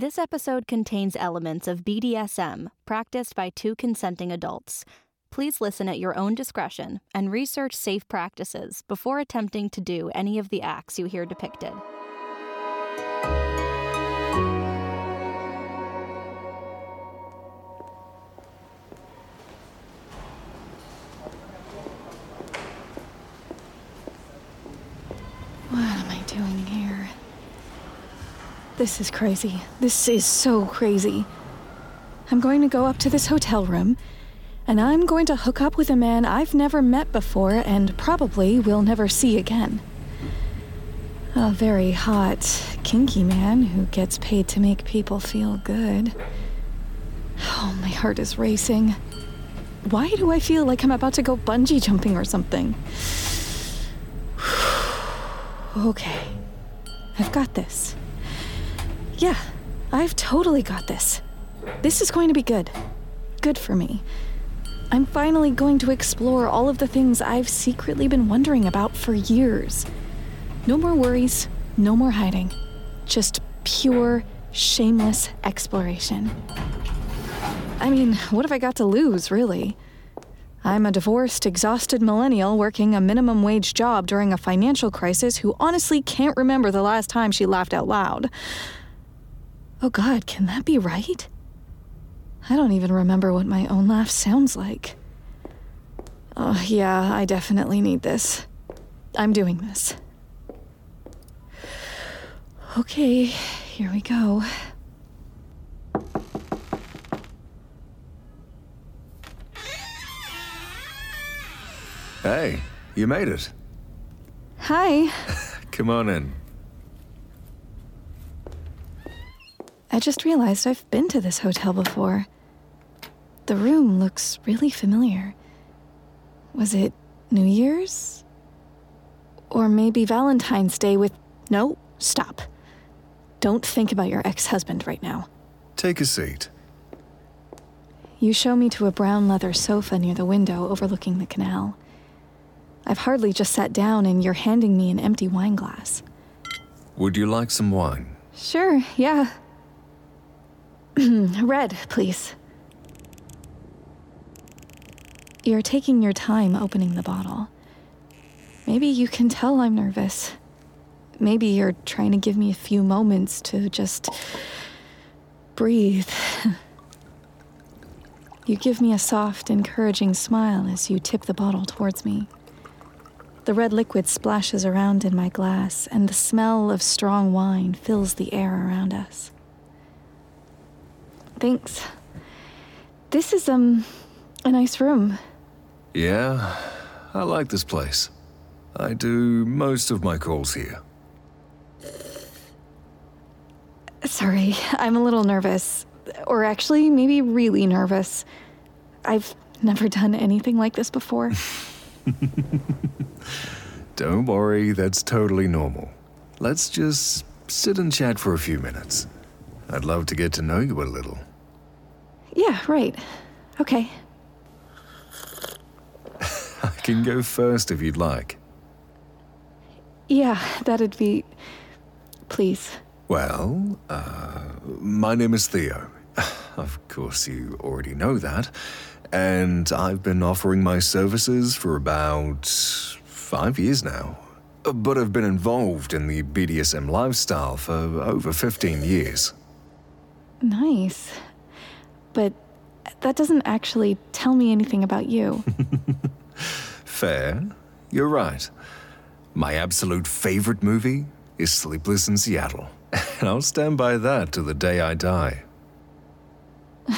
This episode contains elements of BDSM practiced by two consenting adults. Please listen at your own discretion and research safe practices before attempting to do any of the acts you hear depicted. This is crazy. This is so crazy. I'm going to go up to this hotel room, and I'm going to hook up with a man I've never met before and probably will never see again. A very hot, kinky man who gets paid to make people feel good. Oh, my heart is racing. Why do I feel like I'm about to go bungee jumping or something? Okay. I've got this. Yeah, I've totally got this. This is going to be good. Good for me. I'm finally going to explore all of the things I've secretly been wondering about for years. No more worries, no more hiding. Just pure, shameless exploration. I mean, what have I got to lose, really? I'm a divorced, exhausted millennial working a minimum wage job during a financial crisis who honestly can't remember the last time she laughed out loud. Oh god, can that be right? I don't even remember what my own laugh sounds like. Oh, yeah, I definitely need this. I'm doing this. Okay, here we go. Hey, you made it. Hi. Come on in. I just realized I've been to this hotel before. The room looks really familiar. Was it New Year's? Or maybe Valentine's Day with. No, stop. Don't think about your ex husband right now. Take a seat. You show me to a brown leather sofa near the window overlooking the canal. I've hardly just sat down, and you're handing me an empty wine glass. Would you like some wine? Sure, yeah. Red, please. You're taking your time opening the bottle. Maybe you can tell I'm nervous. Maybe you're trying to give me a few moments to just breathe. you give me a soft, encouraging smile as you tip the bottle towards me. The red liquid splashes around in my glass, and the smell of strong wine fills the air around us. Thanks. This is, um, a nice room. Yeah, I like this place. I do most of my calls here. Sorry, I'm a little nervous. Or actually, maybe really nervous. I've never done anything like this before. Don't worry, that's totally normal. Let's just sit and chat for a few minutes. I'd love to get to know you a little. Yeah, right. Okay. I can go first if you'd like. Yeah, that'd be. Please. Well, uh, my name is Theo. Of course, you already know that. And I've been offering my services for about five years now. But I've been involved in the BDSM lifestyle for over 15 years. Nice. But that doesn't actually tell me anything about you. Fair. You're right. My absolute favorite movie is Sleepless in Seattle. And I'll stand by that to the day I die.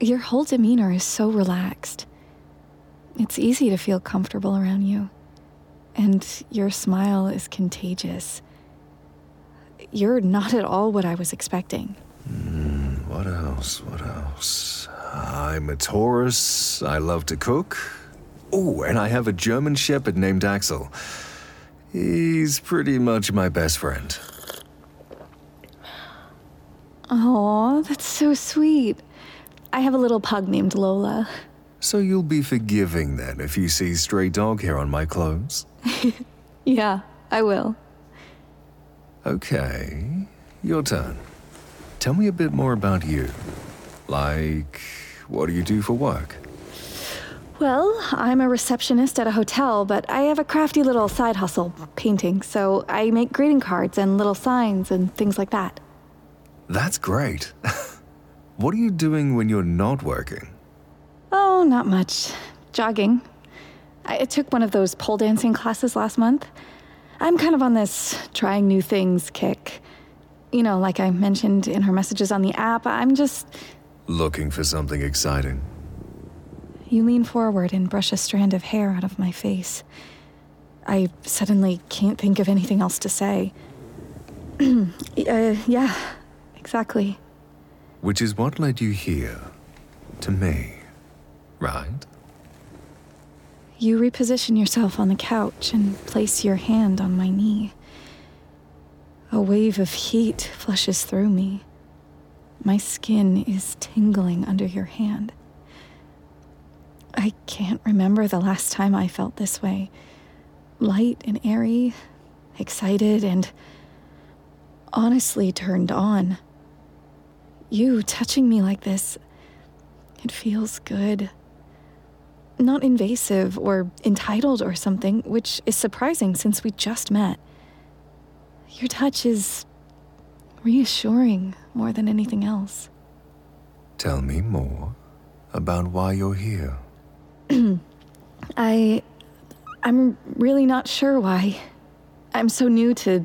Your whole demeanor is so relaxed. It's easy to feel comfortable around you. And your smile is contagious. You're not at all what I was expecting. What else? What else? I'm a Taurus. I love to cook. Oh, and I have a German Shepherd named Axel. He's pretty much my best friend. Oh, that's so sweet. I have a little pug named Lola. So you'll be forgiving then if you see stray dog hair on my clothes? Yeah, I will. Okay, your turn. Tell me a bit more about you. Like, what do you do for work? Well, I'm a receptionist at a hotel, but I have a crafty little side hustle, painting, so I make greeting cards and little signs and things like that. That's great. what are you doing when you're not working? Oh, not much. Jogging. I took one of those pole dancing classes last month. I'm kind of on this trying new things kick. You know, like I mentioned in her messages on the app, I'm just. Looking for something exciting. You lean forward and brush a strand of hair out of my face. I suddenly can't think of anything else to say. uh, yeah, exactly. Which is what led you here. To me. Right? You reposition yourself on the couch and place your hand on my knee. A wave of heat flushes through me. My skin is tingling under your hand. I can't remember the last time I felt this way. Light and airy, excited, and honestly turned on. You touching me like this, it feels good. Not invasive or entitled or something, which is surprising since we just met. Your touch is reassuring more than anything else. Tell me more about why you're here. I. I'm really not sure why. I'm so new to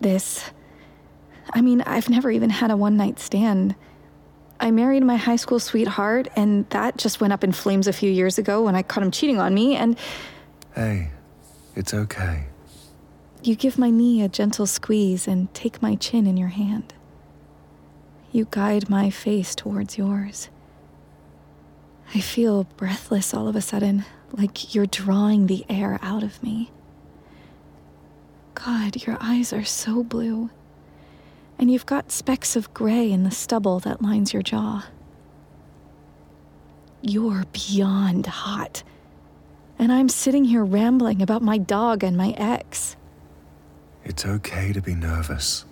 this. I mean, I've never even had a one night stand. I married my high school sweetheart, and that just went up in flames a few years ago when I caught him cheating on me, and. Hey, it's okay. You give my knee a gentle squeeze and take my chin in your hand. You guide my face towards yours. I feel breathless all of a sudden, like you're drawing the air out of me. God, your eyes are so blue. And you've got specks of gray in the stubble that lines your jaw. You're beyond hot. And I'm sitting here rambling about my dog and my ex. It's okay to be nervous,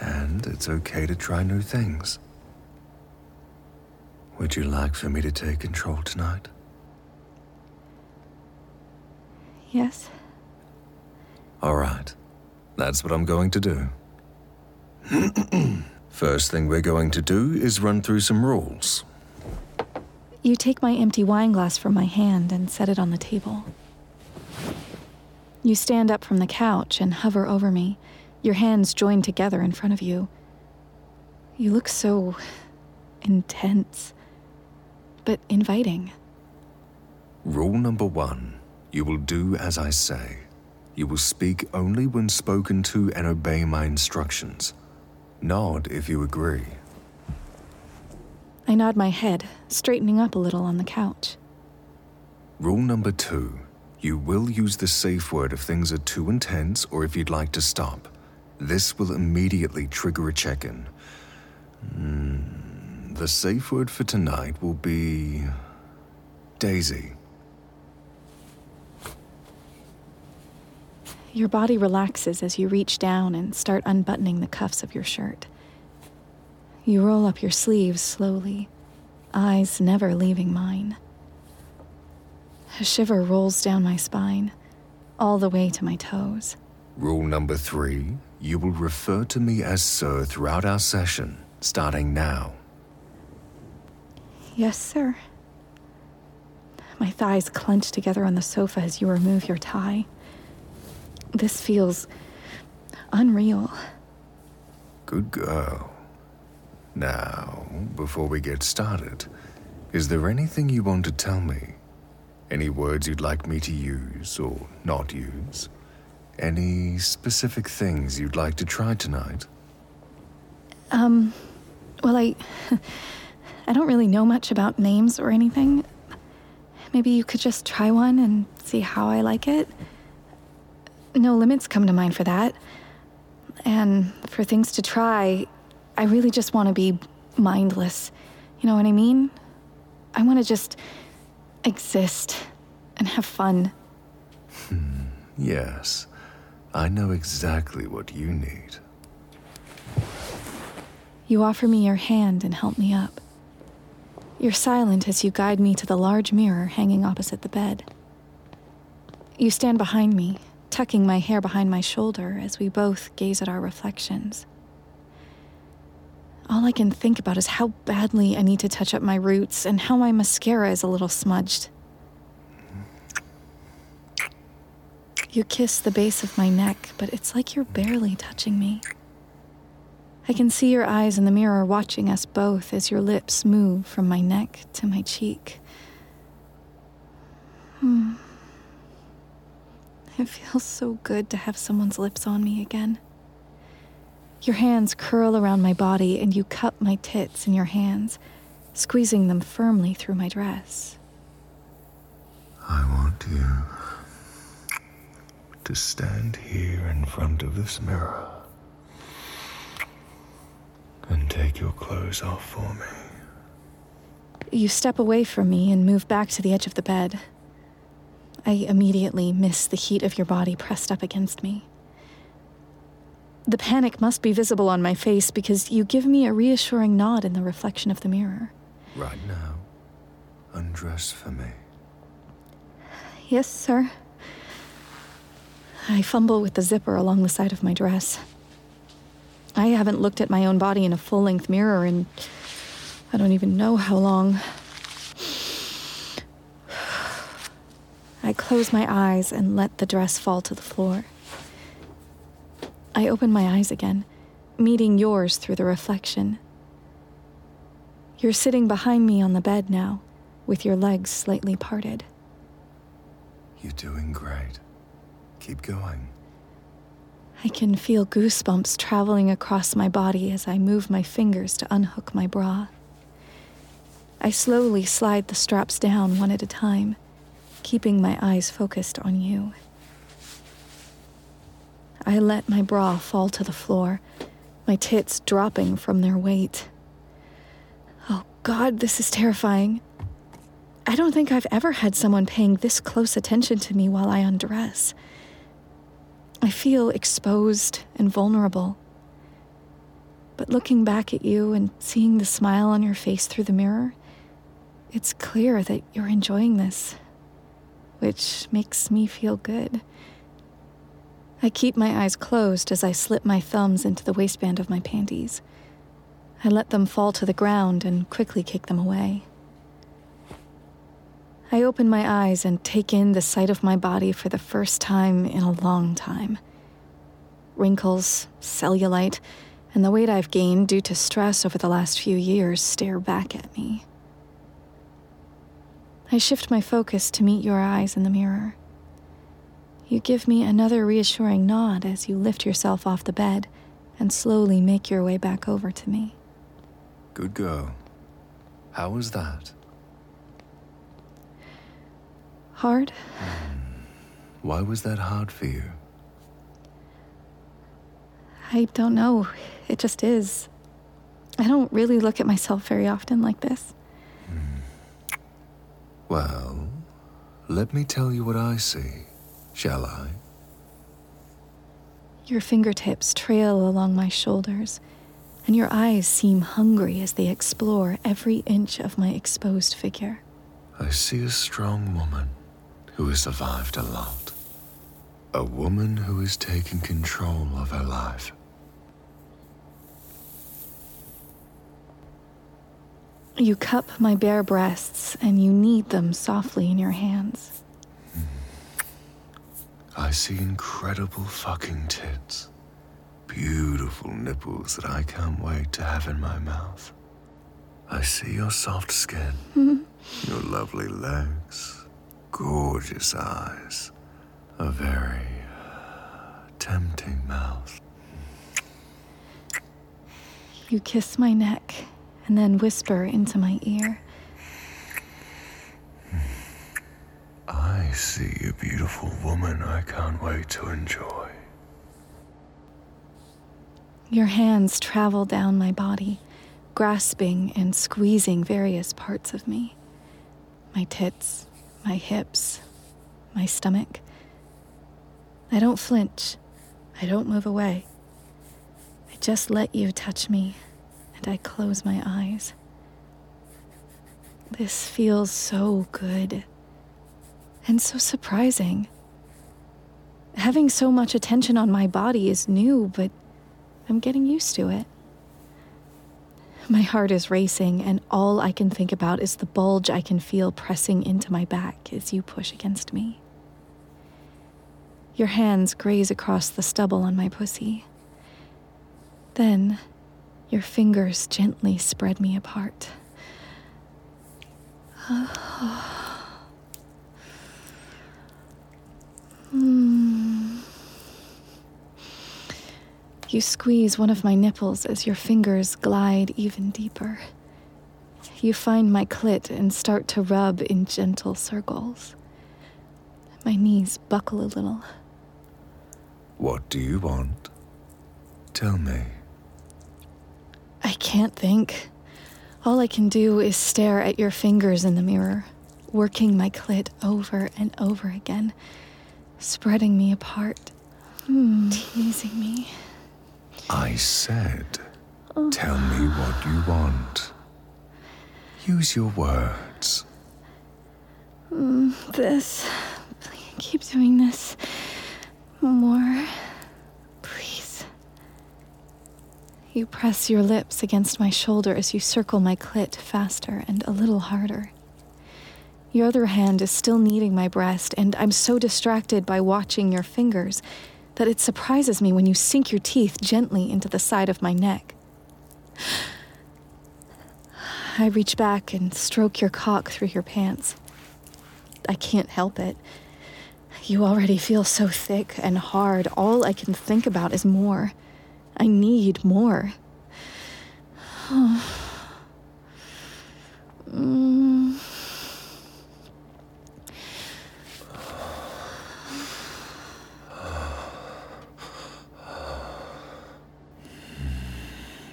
and it's okay to try new things. Would you like for me to take control tonight? Yes. All right. That's what I'm going to do. First thing we're going to do is run through some rules. You take my empty wine glass from my hand and set it on the table. You stand up from the couch and hover over me, your hands joined together in front of you. You look so intense, but inviting. Rule number one you will do as I say. You will speak only when spoken to and obey my instructions. Nod if you agree. I nod my head, straightening up a little on the couch. Rule number two you will use the safe word if things are too intense or if you'd like to stop. This will immediately trigger a check in. Mm, the safe word for tonight will be. Daisy. Your body relaxes as you reach down and start unbuttoning the cuffs of your shirt. You roll up your sleeves slowly, eyes never leaving mine. A shiver rolls down my spine, all the way to my toes. Rule number three you will refer to me as Sir throughout our session, starting now. Yes, sir. My thighs clench together on the sofa as you remove your tie. This feels unreal. Good girl. Now, before we get started, is there anything you want to tell me? Any words you'd like me to use or not use? Any specific things you'd like to try tonight? Um, well, I. I don't really know much about names or anything. Maybe you could just try one and see how I like it. No limits come to mind for that. And for things to try, I really just want to be mindless. You know what I mean? I want to just exist and have fun. Hmm, yes, I know exactly what you need. You offer me your hand and help me up. You're silent as you guide me to the large mirror hanging opposite the bed. You stand behind me, tucking my hair behind my shoulder as we both gaze at our reflections. All I can think about is how badly I need to touch up my roots and how my mascara is a little smudged. You kiss the base of my neck, but it's like you're barely touching me. I can see your eyes in the mirror watching us both as your lips move from my neck to my cheek. Hmm. It feels so good to have someone's lips on me again. Your hands curl around my body and you cup my tits in your hands, squeezing them firmly through my dress. I want you to stand here in front of this mirror and take your clothes off for me. You step away from me and move back to the edge of the bed. I immediately miss the heat of your body pressed up against me. The panic must be visible on my face because you give me a reassuring nod in the reflection of the mirror. Right now, undress for me. Yes, sir. I fumble with the zipper along the side of my dress. I haven't looked at my own body in a full length mirror in I don't even know how long. I close my eyes and let the dress fall to the floor. I open my eyes again, meeting yours through the reflection. You're sitting behind me on the bed now, with your legs slightly parted. You're doing great. Keep going. I can feel goosebumps traveling across my body as I move my fingers to unhook my bra. I slowly slide the straps down one at a time, keeping my eyes focused on you. I let my bra fall to the floor, my tits dropping from their weight. Oh God, this is terrifying. I don't think I've ever had someone paying this close attention to me while I undress. I feel exposed and vulnerable. But looking back at you and seeing the smile on your face through the mirror, it's clear that you're enjoying this, which makes me feel good. I keep my eyes closed as I slip my thumbs into the waistband of my panties. I let them fall to the ground and quickly kick them away. I open my eyes and take in the sight of my body for the first time in a long time. Wrinkles, cellulite, and the weight I've gained due to stress over the last few years stare back at me. I shift my focus to meet your eyes in the mirror. You give me another reassuring nod as you lift yourself off the bed and slowly make your way back over to me. Good girl. How was that? Hard? Hmm. Why was that hard for you? I don't know. It just is. I don't really look at myself very often like this. Hmm. Well, let me tell you what I see, shall I? Your fingertips trail along my shoulders, and your eyes seem hungry as they explore every inch of my exposed figure. I see a strong woman who has survived a lot. A woman who has taken control of her life. You cup my bare breasts and you knead them softly in your hands. I see incredible fucking tits. Beautiful nipples that I can't wait to have in my mouth. I see your soft skin, your lovely legs, gorgeous eyes, a very uh, tempting mouth. You kiss my neck and then whisper into my ear. I see a beautiful woman I can't wait to enjoy. Your hands travel down my body, grasping and squeezing various parts of me my tits, my hips, my stomach. I don't flinch. I don't move away. I just let you touch me and I close my eyes. This feels so good and so surprising. Having so much attention on my body is new, but I'm getting used to it. My heart is racing, and all I can think about is the bulge I can feel pressing into my back as you push against me. Your hands graze across the stubble on my pussy. Then, your fingers gently spread me apart. Oh. Hmm. You squeeze one of my nipples as your fingers glide even deeper. You find my clit and start to rub in gentle circles. My knees buckle a little. What do you want? Tell me. I can't think. All I can do is stare at your fingers in the mirror, working my clit over and over again, spreading me apart, hmm, teasing me. I said, tell me what you want. Use your words. This. Keep doing this. More. Please. You press your lips against my shoulder as you circle my clit faster and a little harder. Your other hand is still kneading my breast, and I'm so distracted by watching your fingers that it surprises me when you sink your teeth gently into the side of my neck. I reach back and stroke your cock through your pants. I can't help it. You already feel so thick and hard. All I can think about is more. I need more. Mm.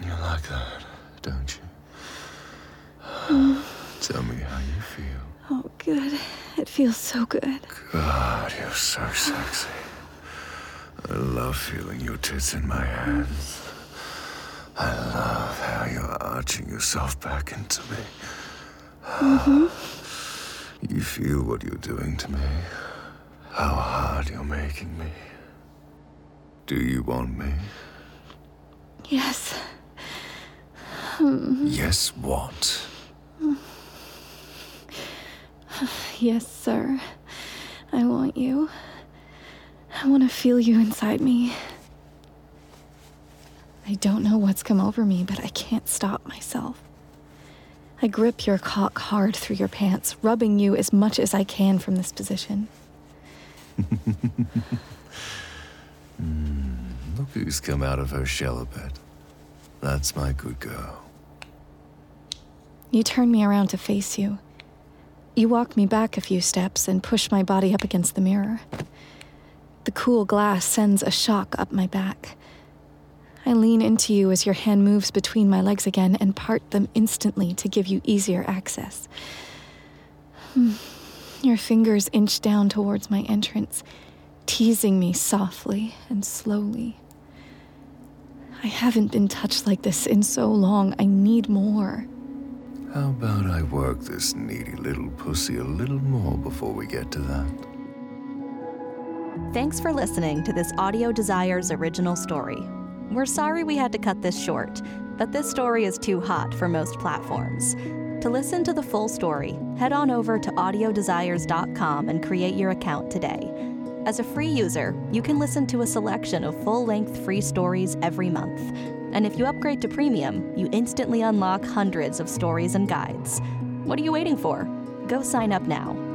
You like that, don't you? Tell me how you feel. Oh, good. It feels so good. God, you're so sexy. I love feeling your tits in my hands. I love how you're arching yourself back into me. Mm-hmm. You feel what you're doing to me, how hard you're making me. Do you want me? Yes. Yes, what? Yes, sir. I want you. I want to feel you inside me. I don't know what's come over me, but I can't stop myself. I grip your cock hard through your pants, rubbing you as much as I can from this position. Hmm, look who's come out of her shell a bit. That's my good girl. You turn me around to face you. You walk me back a few steps and push my body up against the mirror. The cool glass sends a shock up my back. I lean into you as your hand moves between my legs again and part them instantly to give you easier access. Hmm. Your fingers inch down towards my entrance, teasing me softly and slowly. I haven't been touched like this in so long. I need more. How about I work this needy little pussy a little more before we get to that? Thanks for listening to this Audio Desires original story. We're sorry we had to cut this short, but this story is too hot for most platforms. To listen to the full story, head on over to audiodesires.com and create your account today. As a free user, you can listen to a selection of full length free stories every month. And if you upgrade to premium, you instantly unlock hundreds of stories and guides. What are you waiting for? Go sign up now